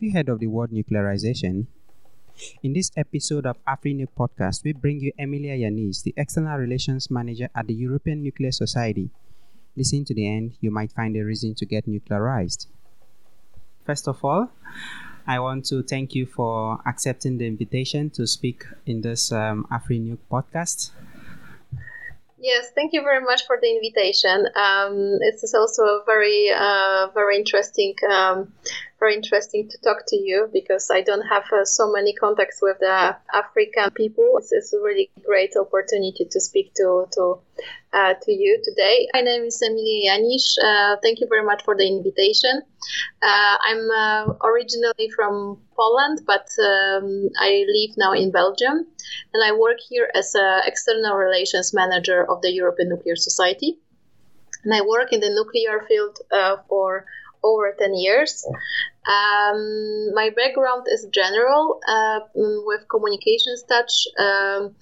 Have you heard of the word nuclearization? In this episode of AfriNuke podcast, we bring you Emilia Janisz, the External Relations Manager at the European Nuclear Society. Listen to the end, you might find a reason to get nuclearized. First of all, I want to thank you for accepting the invitation to speak in this um, AfriNuke podcast. Yes, thank you very much for the invitation. Um, it is also a very, uh, very interesting, um, very interesting to talk to you because I don't have uh, so many contacts with the African people. It's, it's, a really great opportunity to speak to to uh, to you today. My name is Emilia Janisz. Uh, thank you very much for the invitation. Uh, I'm uh, originally from Poland, but um, I live now in Belgium, and I work here as an external relations manager of the European Nuclear Society. And I work in the nuclear field uh, for over 10 years. Um, my background is general uh, with communications touch. Um,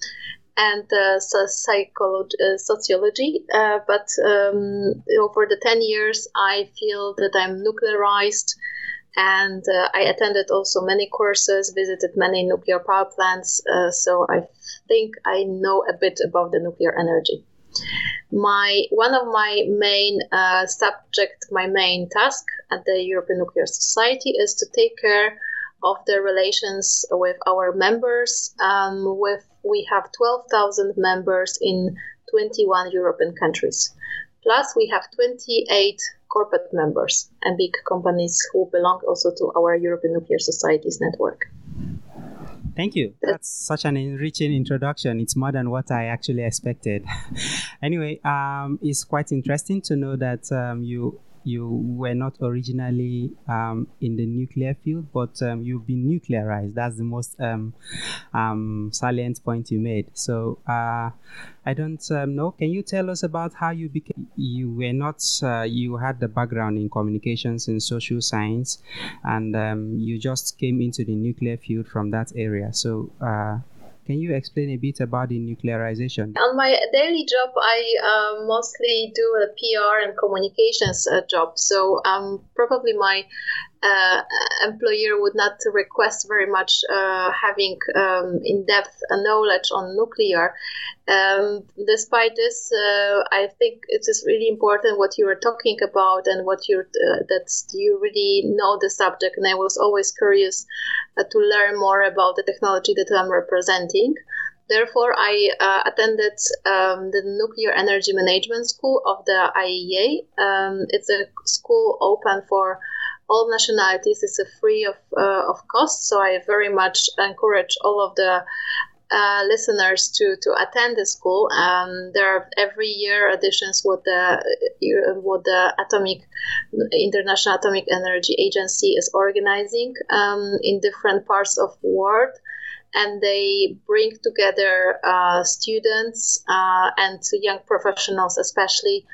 and uh, psychology, uh, sociology. Uh, but um, over the 10 years, I feel that I'm nuclearized. And uh, I attended also many courses, visited many nuclear power plants. Uh, so I think I know a bit about the nuclear energy. My one of my main uh, subject, my main task at the European Nuclear Society is to take care of the relations with our members. Um, with we have 12,000 members in 21 European countries. Plus, we have 28 corporate members and big companies who belong also to our European Nuclear Societies network. Thank you. That's such an enriching introduction. It's more than what I actually expected. anyway, um, it's quite interesting to know that um, you you were not originally um, in the nuclear field, but um, you've been nuclearized. That's the most um, um salient point you made. So uh, I don't um, know. Can you tell us about how you became? You were not. Uh, you had the background in communications and social science, and um, you just came into the nuclear field from that area. So. Uh, can you explain a bit about the nuclearization? On my daily job, I uh, mostly do a PR and communications uh, job. So um, probably my uh, employer would not request very much uh, having um, in-depth knowledge on nuclear. Um, despite this, uh, I think it is really important what you are talking about and what you uh, that you really know the subject. And I was always curious uh, to learn more about the technology that I'm representing. Therefore, I uh, attended um, the Nuclear Energy Management School of the IAEA. Um, it's a school open for all nationalities. It's a free of, uh, of cost, so I very much encourage all of the uh, listeners to, to attend the school. Um, there are every year editions what the what the Atomic International Atomic Energy Agency is organizing um, in different parts of the world. And they bring together uh, students uh, and young professionals, especially,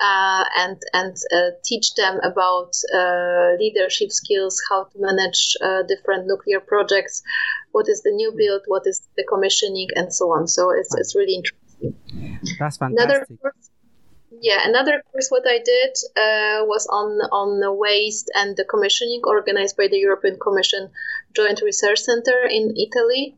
uh, and and uh, teach them about uh, leadership skills, how to manage uh, different nuclear projects, what is the new build, what is the commissioning, and so on. So it's it's really interesting. That's fantastic. Another course, yeah, another course what I did uh, was on on the waste and the commissioning organized by the European Commission Joint Research Center in Italy.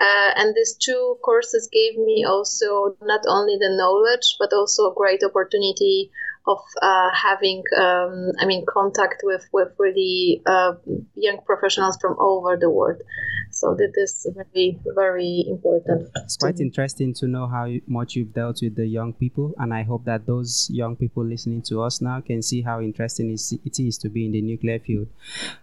Uh, and these two courses gave me also not only the knowledge but also a great opportunity of uh, having um, I mean contact with with really uh, young professionals from all over the world. So that is very very important. It's quite interesting to know how much you've dealt with the young people, and I hope that those young people listening to us now can see how interesting it is to be in the nuclear field.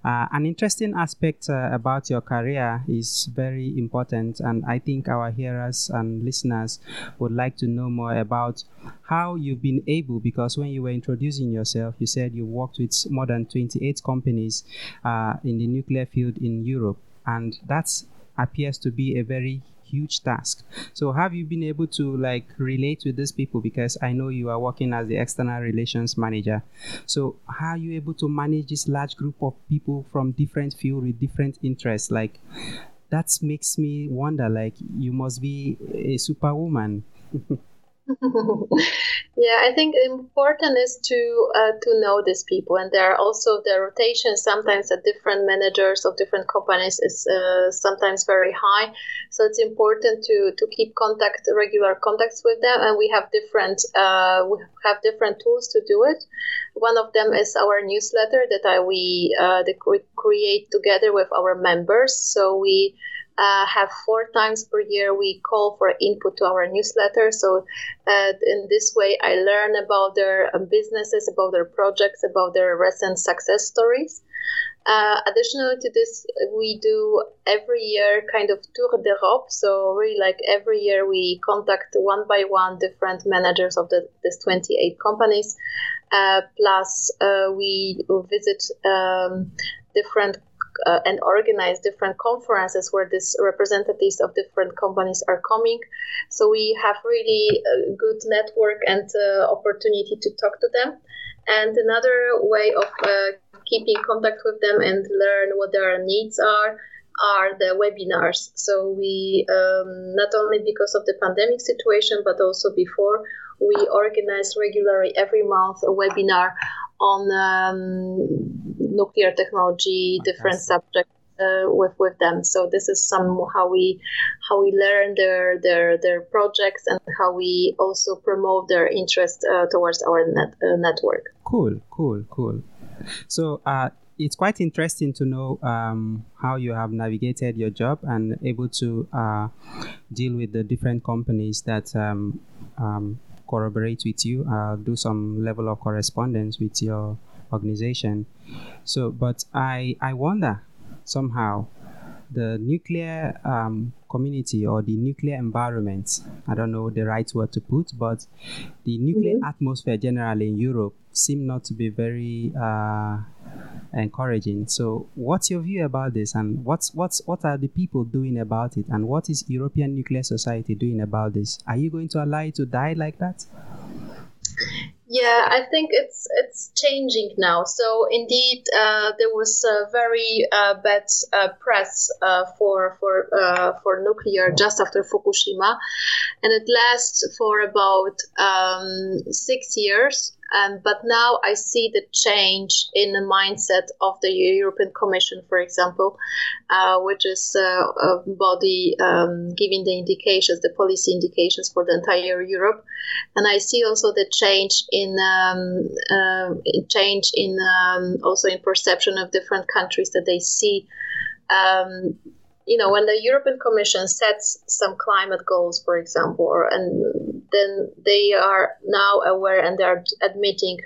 Uh, an interesting aspect uh, about your career is very important, and I think our hearers and listeners would like to know more about how you've been able because when you were introducing yourself you said you worked with more than 28 companies uh, in the nuclear field in europe and that appears to be a very huge task. So have you been able to like relate with these people? Because i know you are working as the external relations manager. So how are you able to manage this large group of people from different fields with different interests? Like that makes me wonder like you must be a superwoman Yeah, I think important is to uh, to know these people, and there are also the rotation. Sometimes at different managers of different companies is uh, sometimes very high, so it's important to to keep contact, regular contacts with them, and we have different uh, we have different tools to do it. One of them is our newsletter that I we uh, we create together with our members. So we uh, have four times per year we call for input to our newsletter. So uh, in this way, I learn about their um, businesses, about their projects, about their recent success stories. Uh, additionally to this, we do every year kind of tour d'Europe. So really, like every year, we contact one by one different managers of the these 28 companies. Uh, plus, uh, we visit um, different uh, and organize different conferences where these representatives of different companies are coming. So we have really good network and uh, opportunity to talk to them. And another way of uh, keeping contact with them and learn what their needs are are the webinars. So we um, not only because of the pandemic situation, but also before we organize regularly every month a webinar on um, nuclear technology, different subjects uh, with with them. So this is some how we how we learn their their their projects and how we also promote their interest uh, towards our net, uh, network. Cool, cool, cool. So uh, it's quite interesting to know um, how you have navigated your job and able to uh, deal with the different companies that um, um, corroborate with you, uh, do some level of correspondence with your organization. So, but I I wonder somehow the nuclear um, community or the nuclear environment i don't know the right word to put but the nuclear mm-hmm. atmosphere generally in europe seem not to be very uh, encouraging. So what's your view about this? And what's what's what are the people doing about it? And what is european nuclear society doing about this? Are you going to allow it to die like that yeah, I think it's it's changing now. So indeed, uh, there was a very uh, bad uh, press uh, for for uh, for nuclear just after Fukushima, and it lasts for about um, six years. Um, but now I see the change in the mindset of the European Commission, for example, uh, which is uh, a body um, giving the indications, the policy indications for the entire Europe. And I see also the change in um, uh, change in um, also in perception of different countries that they see um, you know, when the European Commission sets some climate goals, for example, or, and then they are now aware and they are admitting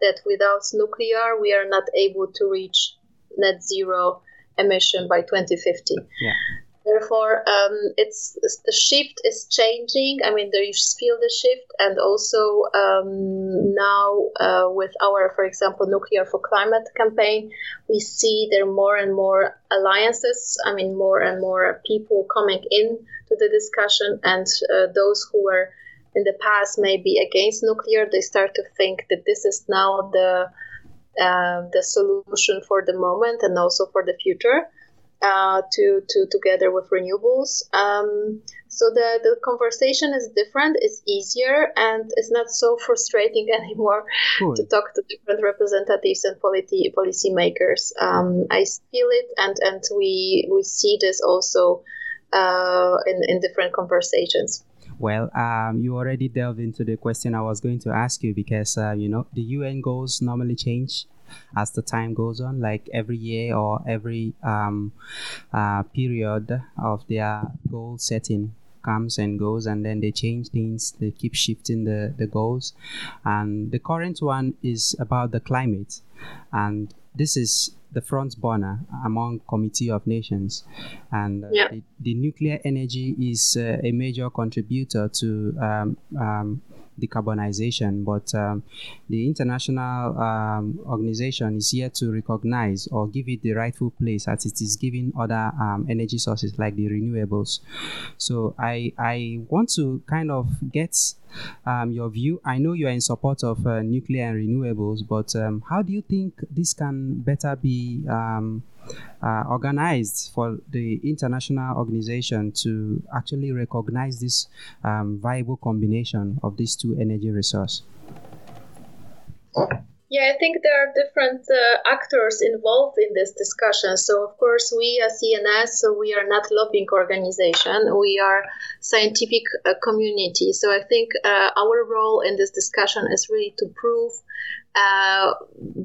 that without nuclear, we are not able to reach net zero emission by 2050. Yeah. Therefore, um, it's the shift is changing. I mean, there you feel the shift, and also um, now uh, with our, for example, nuclear for climate campaign, we see there are more and more alliances. I mean, more and more people coming in to the discussion, and uh, those who were in the past maybe against nuclear, they start to think that this is now the uh, the solution for the moment and also for the future uh, to, to together with renewables. Um, so the, the conversation is different, it's easier, and it's not so frustrating anymore cool. to talk to different representatives and policy policymakers. Um, I feel it, and, and we we see this also uh, in in different conversations. Well, um, you already delved into the question I was going to ask you because uh, you know the UN goals normally change as the time goes on, like every year or every um, uh, period of their goal setting comes and goes and then they change things they keep shifting the, the goals. And the current one is about the climate. And this is the front burner among committee of nations. And uh, the, the, nuclear energy is uh, a major contributor to um, um, decarbonization, but um, the international um, organization is here to recognize or give it the rightful place as it is giving other um, energy sources like the renewables. So I I want to kind of get um, your view. I know you are in support of uh, nuclear and renewables, but um, how do you think this can better be um, uh, organized for the international organization to actually recognize this um, viable combination of these two energy resources? Yeah, I think there are different uh, actors involved in this discussion. So, of course, we as so we are not lobbying organization. We are scientific uh, community. So, I think uh, our role in this discussion is really to prove uh,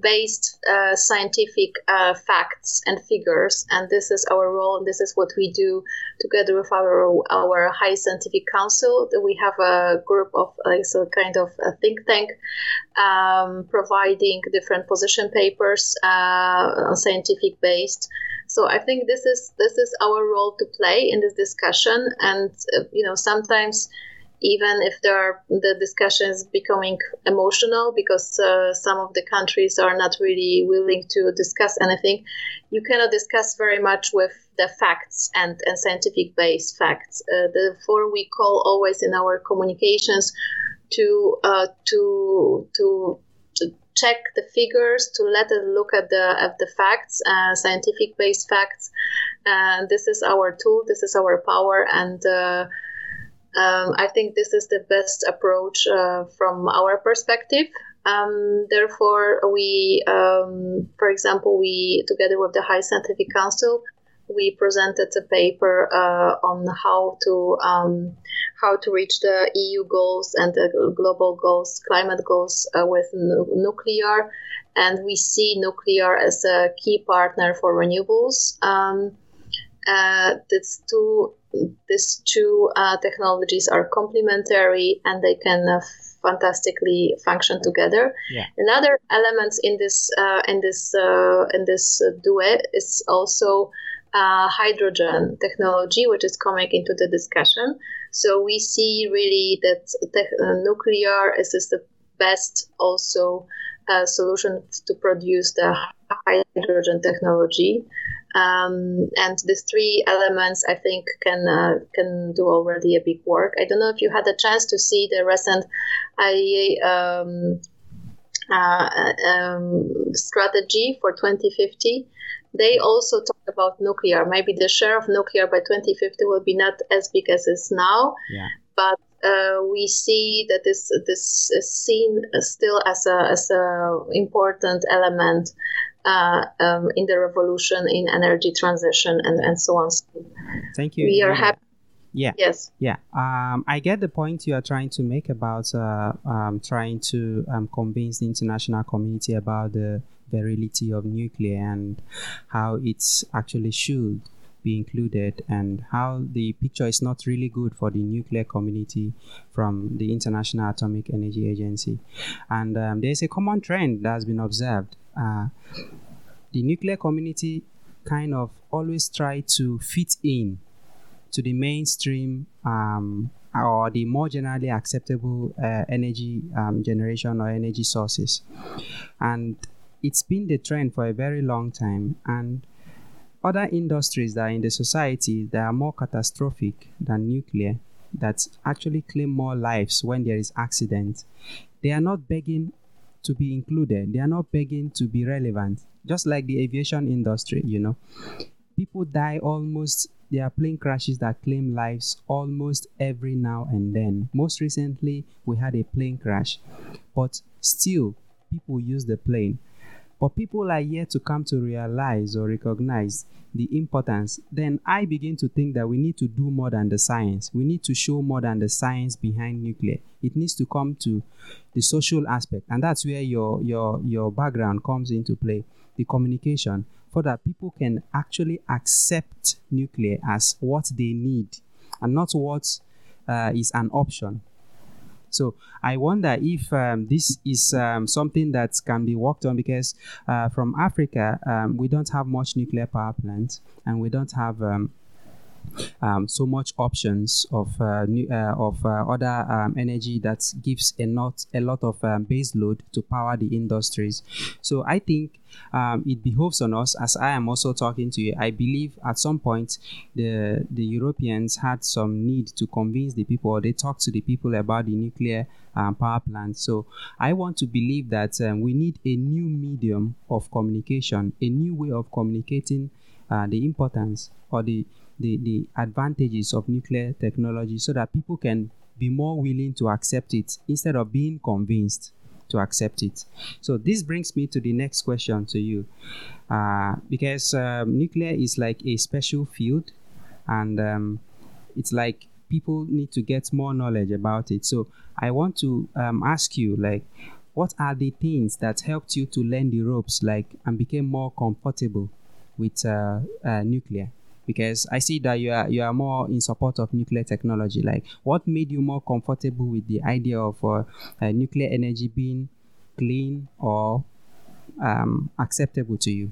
based uh, scientific uh, facts and figures, and this is our role. And this is what we do together with our our high scientific council. We have a group of like so kind of a think tank um, providing different position papers uh, scientific based. So I think this is this is our role to play in this discussion, and uh, you know sometimes even if there are the discussions becoming emotional because uh, some of the countries are not really willing to discuss anything you cannot discuss very much with the facts and, and scientific based facts. Uh, therefore we call always in our communications to uh, to to check the figures to let us look at the at the facts uh, scientific based facts. And this is our tool this is our power and uh, um, I think this is the best approach uh, from our perspective. Um, therefore, we, um, for example, we together with the High Scientific Council, we presented a paper uh, on how to um, how to reach the EU goals and the global goals, climate goals uh, with n- nuclear, and we see nuclear as a key partner for renewables. Um, uh, these two these two uh, technologies are complementary and they can uh, fantastically function together. Yeah. Another element in this uh, in this uh, in this duet is also hydrogen technology, which is coming into the discussion. So we see really that te- nuclear is, is the best also solution to produce the hydrogen technology. Um, and these three elements, I think, can uh, can do already a big work. I don't know if you had a chance to see the recent IEA um, uh, um, strategy for 2050. They also talk about nuclear. Maybe the share of nuclear by 2050 will be not as big as it's now, yeah. but uh, we see that this this is seen still as a as a important element uh, um, in the revolution in energy transition and, and so on. Thank you. We are happy. Yeah. Yes. Yeah. Um, I get the point you are trying to make about uh, um, trying to um, convince the international community about the virility of nuclear and how it's actually should be included and how the picture is not really good for the nuclear community from the International Atomic Energy Agency. And um, there's a common trend that has been observed uh, the nuclear community kind of always try to fit in to the mainstream um, or the more generally acceptable uh, energy um, generation or energy sources. And it's been the trend for a very long time. And other industries that are in the society that are more catastrophic than nuclear, that actually claim more lives when there is accident, they are not begging to be included. They are not begging to be relevant. Just like the aviation industry, you know. People die almost there are plane crashes that claim lives almost every now and then. Most recently, we had a plane crash, but still, people use the plane. But people are yet to come to realize or recognize the importance. Then I begin to think that we need to do more than the science. We need to show more than the science behind nuclear. It needs to come to the social aspect, and that's where your your your background comes into play. The communication, for that people can actually accept nuclear as what they need and not what uh, is an option. So I wonder if um, this is um, something that can be worked on because uh, from Africa um, we don't have much nuclear power plants and we don't have um, um, so much options of uh, new, uh, of uh, other um, energy that gives a lot a lot of um, base load to power the industries. So I think um, it behoves on us, as I am also talking to you. I believe at some point the the Europeans had some need to convince the people, they talked to the people about the nuclear um, power plant. So I want to believe that um, we need a new medium of communication, a new way of communicating uh, the importance or the, the the advantages of nuclear technology so that people can be more willing to accept it instead of being convinced to accept it. So this brings me to the next question to you, uh, because um, nuclear is like a special field, and um, it's like people need to get more knowledge about it. So I want to um, ask you, like, what are the things that helped you to learn the ropes, like, and became more comfortable with uh, uh, nuclear? Because I see that you are you are more in support of nuclear technology. Like, what made you more comfortable with the idea of uh, uh nuclear energy being clean or um, acceptable to you?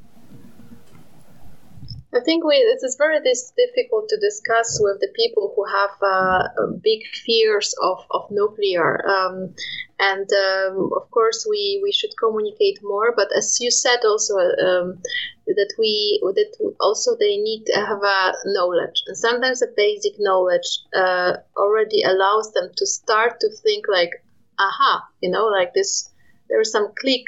I think we, it is very this difficult to discuss with the people who have uh, big fears of, of nuclear. Um, and um, of course, we, we should communicate more. But as you said, also um, that we that also they need to have a knowledge, and sometimes a basic knowledge uh, already allows them to start to think like, aha, you know, like this. There is some click.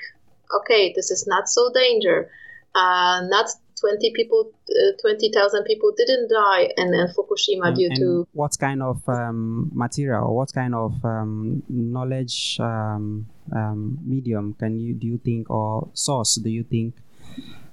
Okay, this is not so danger. Uh, not 20 people, uh, 20,000 people didn't die in uh, Fukushima and, due and to. What kind of um, material or what kind of um, knowledge um, um medium can you do you think or source do you think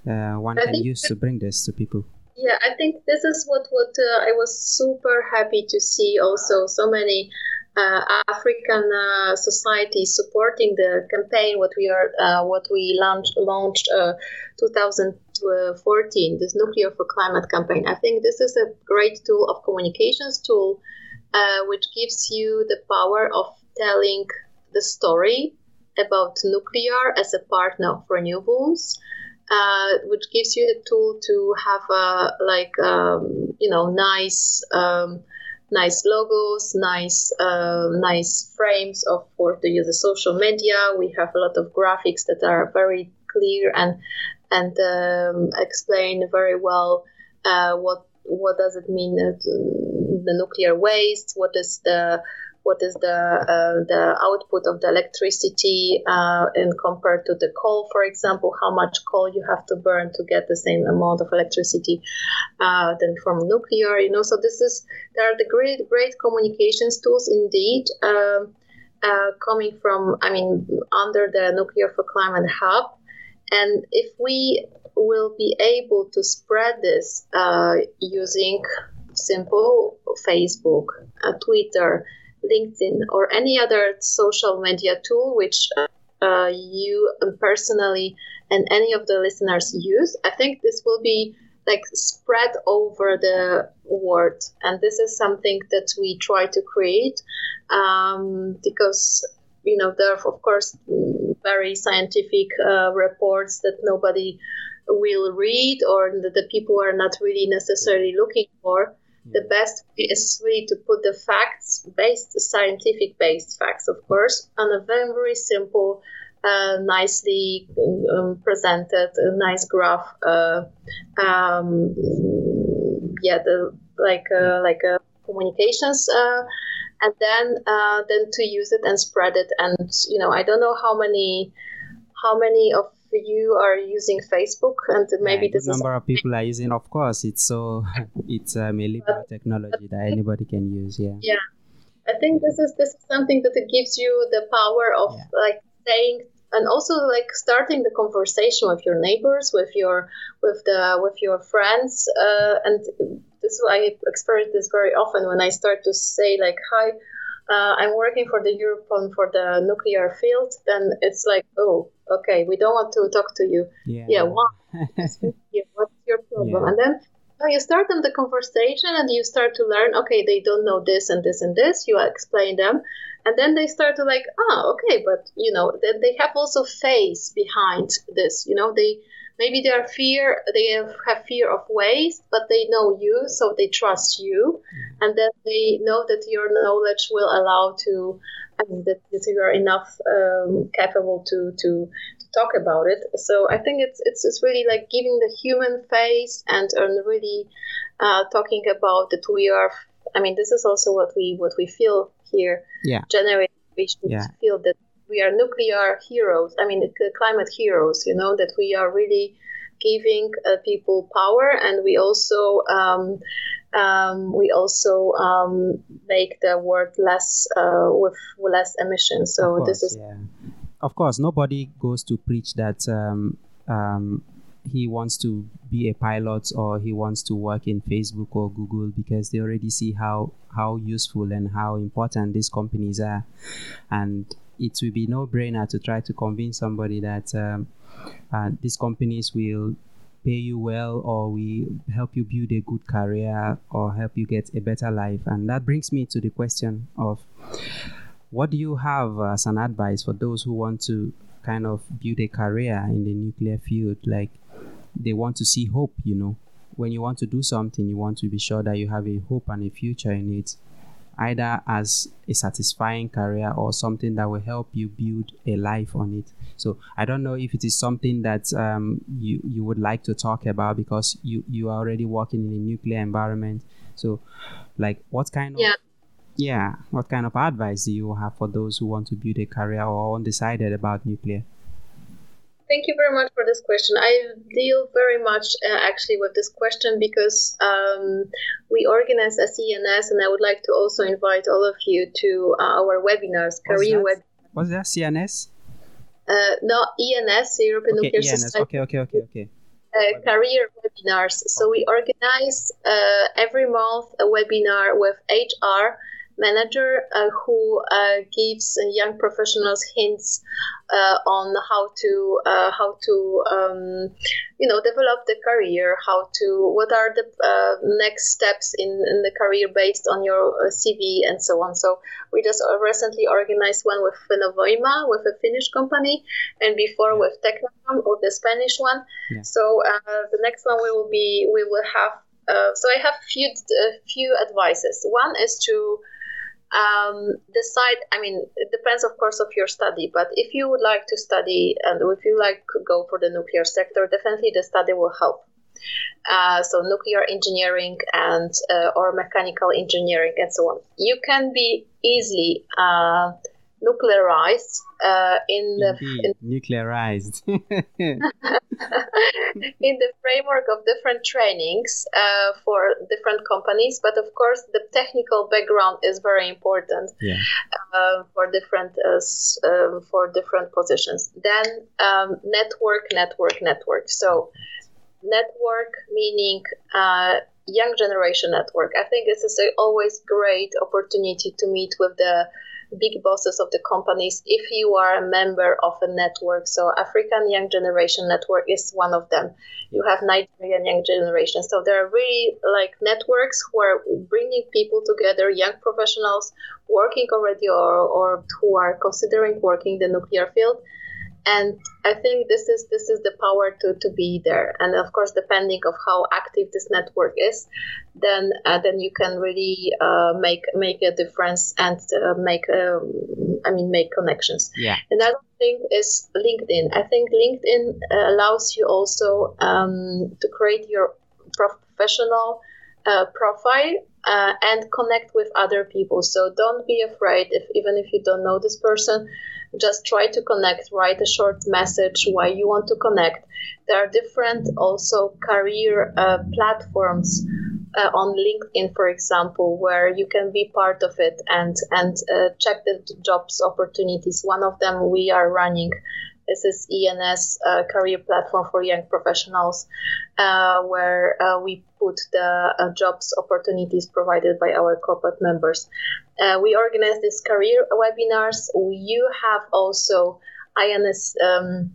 uh, one I can use to bring this to people? Yeah, I think this is what what uh, I was super happy to see. Also, so many African uh, societies supporting the campaign. What we are, uh, what we launched launched uh, 2014, this Nuclear for Climate campaign. I think this is a great tool of communications tool, uh, which gives you the power of telling the story about nuclear as a partner of renewables. Uh, which gives you the tool to have a like um, you know nice um, nice logos, nice uh, nice frames of for to use the social media. We have a lot of graphics that are very clear and and um, explain very well uh, what what does it mean uh, the nuclear waste, what is the what is the uh, the output of the electricity uh, and compared to the coal, for example, how much coal you have to burn to get the same amount of electricity uh, than from nuclear. You know, so this is there are the great great communications tools indeed. Um, uh, coming from, I mean, under the Nuclear for Climate Hub, and if we will be able to spread this uh, using simple Facebook, uh, Twitter, LinkedIn, or any other social media tool which uh, you personally and any of the listeners use, I think this will be like spread over the world. And this is something that we try to create um, because, you know, there are, of course, very scientific uh, reports that nobody will read or that the people are not really necessarily looking for the best is really to put the facts based, scientific based facts, of course, on a very, very simple, uh, nicely um, presented, a nice graph. Uh, um, yeah, the like uh, like a communications. Uh, and then, uh, then to use it and spread it, and you know, I don't know how many, how many of you are using Facebook, and maybe yeah, this number is of people are using. Of course, it's so it's um, a liberal technology that anybody can use. Yeah. Yeah, I think this is this is something that it gives you the power of yeah. like saying and also like starting the conversation with your neighbors, with your with the with your friends, uh, and this is I experience this very often when I start to say like hi uh, I'm working for the European for the nuclear field, then it's like, oh, okay, we don't want to talk to you. Yeah. Yeah. Why? What's your problem? Yeah. And then you start them the conversation, and you start to learn. Okay, they don't know this and this and this. You explain them, and then they start to like, oh, okay, but you know, they, they have also face behind this. You know, they maybe they are fear they have, fear of waste but they know you so they trust you mm-hmm. and then they know that your knowledge will allow to that, that you are enough um, capable to, to to talk about it so i think it's it's, it's really like giving the human face and, and really uh, talking about that we are i mean this is also what we what we feel here yeah generate we should yeah. feel that we are nuclear heroes. I mean, climate heroes. You know that we are really giving uh, people power, and we also um, um, we also um, make the world less uh, with less emissions. So course, this is yeah. Of course, nobody goes to preach that um, um, he wants to be a pilot or he wants to work in Facebook or Google because they already see how how useful and how important these companies are, and it will be no brainer to try to convince somebody that um, uh, these companies will pay you well or we help you build a good career or help you get a better life. And that brings me to the question of what do you have as an advice for those who want to kind of build a career in the nuclear field? Like they want to see hope you know? When you want to do something you want to be sure that you have a hope and a future in it either as a satisfying career or something that will help you build a life on it. So I don't know if it is something that um, you you would like to talk about because you you are already working in a nuclear environment. So, like, what kind of yeah. yeah, what kind of advice do you have for those who want to build a career or undecided about nuclear? Thank you very much for this question. I deal very much uh, actually with this question because um, we organize a CNS, and I would like to also invite all of you to uh, our webinars, career What's web. that? What's that? CNS? Uh, no, ENS, European Okay, Nuclear ENS. Society. Okay, okay, okay, okay. Uh, career webinars. So we organize uh, every month a webinar with HR manager uh, who uh, gives uh, young professionals hints uh, on how to uh, how to um, you know develop the career, how to what are the uh, next steps in, in the career based on your CV and so on. So we just recently organized one with Novoima, with a Finnish company, and before with Tecnatom, or the Spanish one. Yeah. So the next one we will be we will have. so I have few few advices. One is to um, decide i mean it depends of course of your study but if you would like to study and if you like go for the nuclear sector definitely the study will help. Uh, so nuclear engineering and uh, or mechanical engineering and so on. You can be easily uh, nuclearized uh, in the Indeed, nuclearized. in the framework of different trainings uh, for different companies. But of course, the technical background is very important yeah. uh, for different uh, um, for different positions. Then um, network, network, network. So network meaning uh, young generation network. I think this is a always great opportunity to meet with the big bosses of the companies if you are a member of a network. So African Young Generation Network is one of them. You have Nigerian Young Generation. So there are really like networks who are bringing people together, young professionals working already or, or who are considering working the nuclear field and I think this is this is the power to, to be there. And of course, depending of how active this network is, then uh, then you can really uh, make make a difference and uh, make um, I mean make connections. Yeah. Another thing is LinkedIn. I think LinkedIn uh, allows you also um, to create your professional uh, profile uh, and connect with other people. So don't be afraid if even if you don't know this person, just try to connect. Write a short message why you want to connect. There are different also career uh, platforms uh, on LinkedIn, for example, where you can be part of it and and uh, check the jobs opportunities. One of them we are running. This is ENS uh, career platform for young professionals, uh, where uh, we put the uh, jobs opportunities provided by our corporate members. Uh, we organize these career webinars. You have also INS. Um,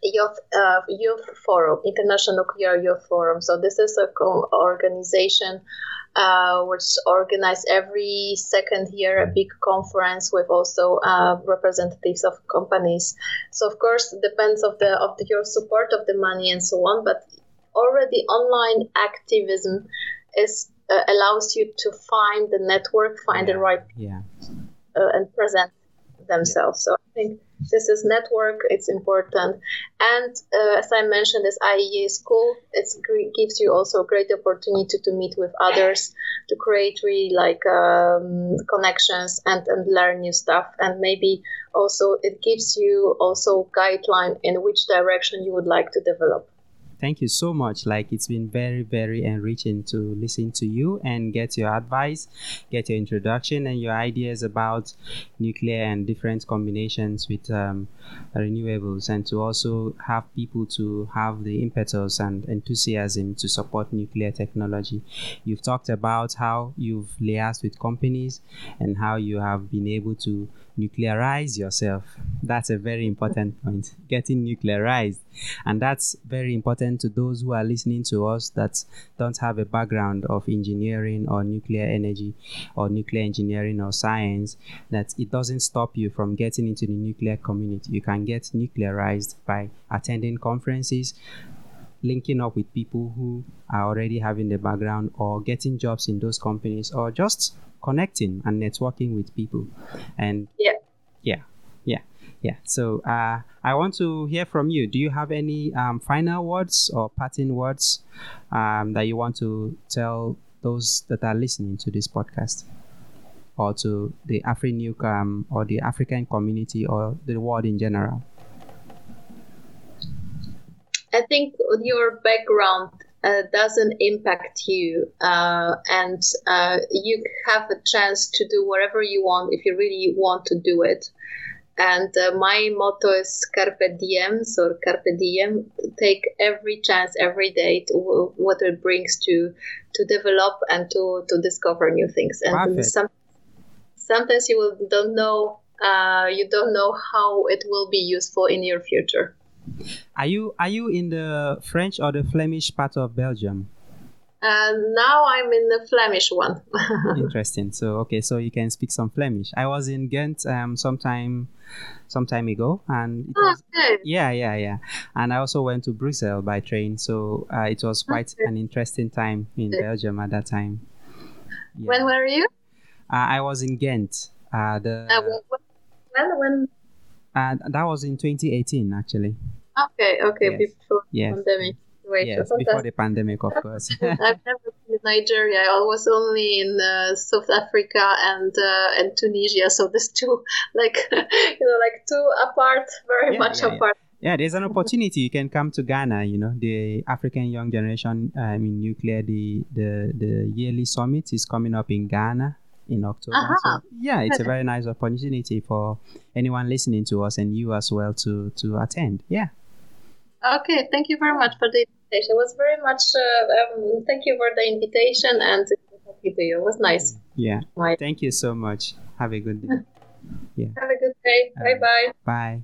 Youth, uh, Youth Forum, International Nuclear Youth Forum. So this is a co- organization uh, which organize every second year a big conference with also uh, representatives of companies. So of course it depends of the of the, your support of the money and so on, but already online activism is uh, allows you to find the network, find yeah. the right Yeah. uh, and present themselves. So I think this is network. It's important, and uh, as I mentioned, this IEA school it gives you also a great opportunity to meet with others, to create really like um, connections and and learn new stuff, and maybe also it gives you also guideline in which direction you would like to develop. Thank you so much. Like it's been very, very enriching to listen to you and get your advice, get your introduction and your ideas about nuclear and different combinations with um, renewables, and to also have people to have the impetus and enthusiasm to support nuclear technology. You've talked about how you've liaised with companies and how you have been able to nuclearize yourself. That's a very important point. Getting nuclearized. And that's very important to those who are listening to us that don't have a background of engineering or nuclear energy or nuclear engineering or science, that it doesn't stop you from getting into the nuclear community. You can get nuclearized by attending conferences, linking up with people who are already having the background or getting jobs in those companies or just connecting and networking with people. And yeah, yeah, yeah, yeah. So uh, I want to hear from you. Do you have any um, final words or parting words um, that you want to tell those that are listening to this podcast? Or to the AfriNuke um, or the African community or the world in general? I think your background uh, doesn't impact you uh, and uh, you have a chance to do whatever you want if you really want to do it. And uh, my motto is carpe diem so carpe diem. Take every chance every day to what it brings to to develop and to to discover new things. And some, sometimes you will don't know uh, you don't know how it will be useful in your future are you are you in the French or the Flemish part of Belgium? Uh, now I'm in the Flemish one. Interesting. So okay, so you can speak some Flemish. I was in Ghent um sometime some time ago, and it oh, was, okay. yeah, yeah, yeah. And I also went to Brussels by train, so uh, it was quite okay. an interesting time in okay. Belgium at that time. Yeah. When were you? Uh, I was in Ghent. Uh, the uh, when when? Uh, that was in 2018, actually. Okay, okay, Yes. before Yes. pandemic. Wait, yes, before the pandemic, of course. I've never been in Nigeria. I was only in uh, South Africa and uh, and Tunisia. So these two, like you know, like two apart, very Yeah, much yeah, yeah. apart. yeah, there's an opportunity. You can come to Ghana. You know, the African Young Generation, I mean, nuclear. The the the yearly summit is coming up in Ghana in October. Aha. So, yeah, it's a very nice opportunity for anyone listening to us and you as well to to attend. Yeah. Okay, thank you very much for the invitation. It was very much. Uh, um, thank you for the invitation and talking to you. It was nice. Yeah. Bye. Thank you so much. Have a good day. Yeah. Have a good day. All Bye right. bye. Bye.